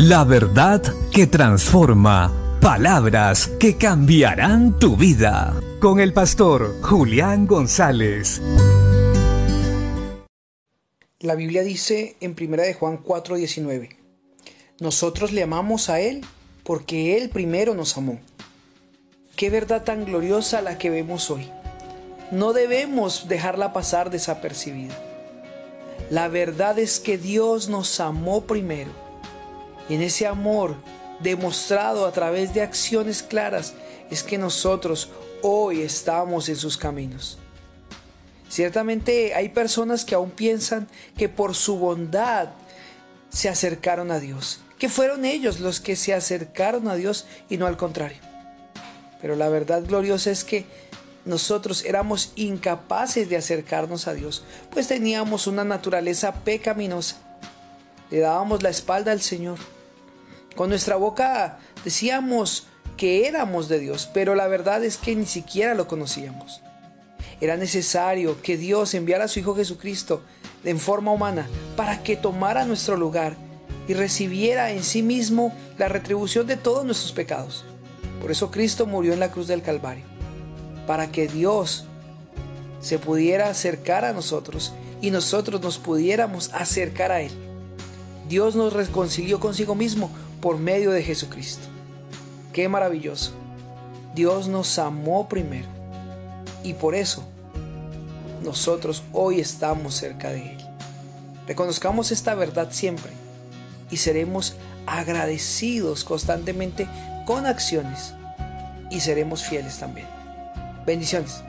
La verdad que transforma. Palabras que cambiarán tu vida. Con el pastor Julián González. La Biblia dice en 1 de Juan 4:19, nosotros le amamos a Él porque Él primero nos amó. Qué verdad tan gloriosa la que vemos hoy. No debemos dejarla pasar desapercibida. La verdad es que Dios nos amó primero. Y en ese amor demostrado a través de acciones claras es que nosotros hoy estamos en sus caminos. Ciertamente hay personas que aún piensan que por su bondad se acercaron a Dios, que fueron ellos los que se acercaron a Dios y no al contrario. Pero la verdad gloriosa es que nosotros éramos incapaces de acercarnos a Dios, pues teníamos una naturaleza pecaminosa. Le dábamos la espalda al Señor. Con nuestra boca decíamos que éramos de Dios, pero la verdad es que ni siquiera lo conocíamos. Era necesario que Dios enviara a su Hijo Jesucristo en forma humana para que tomara nuestro lugar y recibiera en sí mismo la retribución de todos nuestros pecados. Por eso Cristo murió en la cruz del Calvario, para que Dios se pudiera acercar a nosotros y nosotros nos pudiéramos acercar a Él. Dios nos reconcilió consigo mismo por medio de Jesucristo. Qué maravilloso. Dios nos amó primero y por eso nosotros hoy estamos cerca de Él. Reconozcamos esta verdad siempre y seremos agradecidos constantemente con acciones y seremos fieles también. Bendiciones.